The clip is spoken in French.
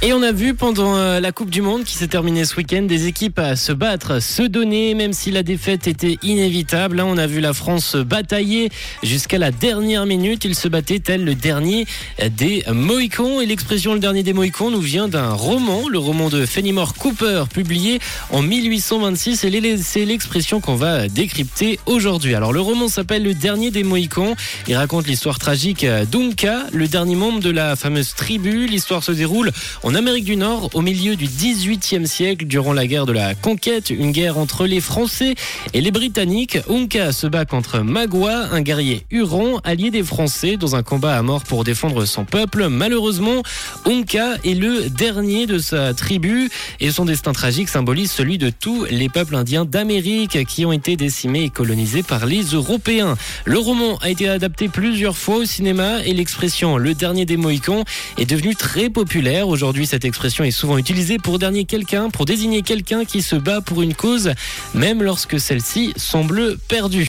Et on a vu pendant euh, la Coupe du Monde qui s'est terminée ce week-end des équipes à se battre, se donner, même si la défaite était inévitable. Là, on a vu la France batailler jusqu'à la dernière minute. Il se battait tel le dernier des Mohicans. Et l'expression le dernier des Mohicans nous vient d'un roman, le roman de Fenimore Cooper, publié en 1826. Et c'est l'expression qu'on va décrypter aujourd'hui. Alors, le roman s'appelle Le dernier des Mohicans. Il raconte l'histoire tragique d'Unka, le dernier membre de la fameuse tribu. L'histoire se déroule Amérique du Nord, au milieu du 18e siècle, durant la guerre de la conquête, une guerre entre les Français et les Britanniques, Unka se bat contre Magua, un guerrier huron, allié des Français, dans un combat à mort pour défendre son peuple. Malheureusement, Unka est le dernier de sa tribu et son destin tragique symbolise celui de tous les peuples indiens d'Amérique qui ont été décimés et colonisés par les Européens. Le roman a été adapté plusieurs fois au cinéma et l'expression le dernier des Mohicans est devenue très populaire cette expression est souvent utilisée pour dernier quelqu'un, pour désigner quelqu'un qui se bat pour une cause, même lorsque celle-ci semble perdue.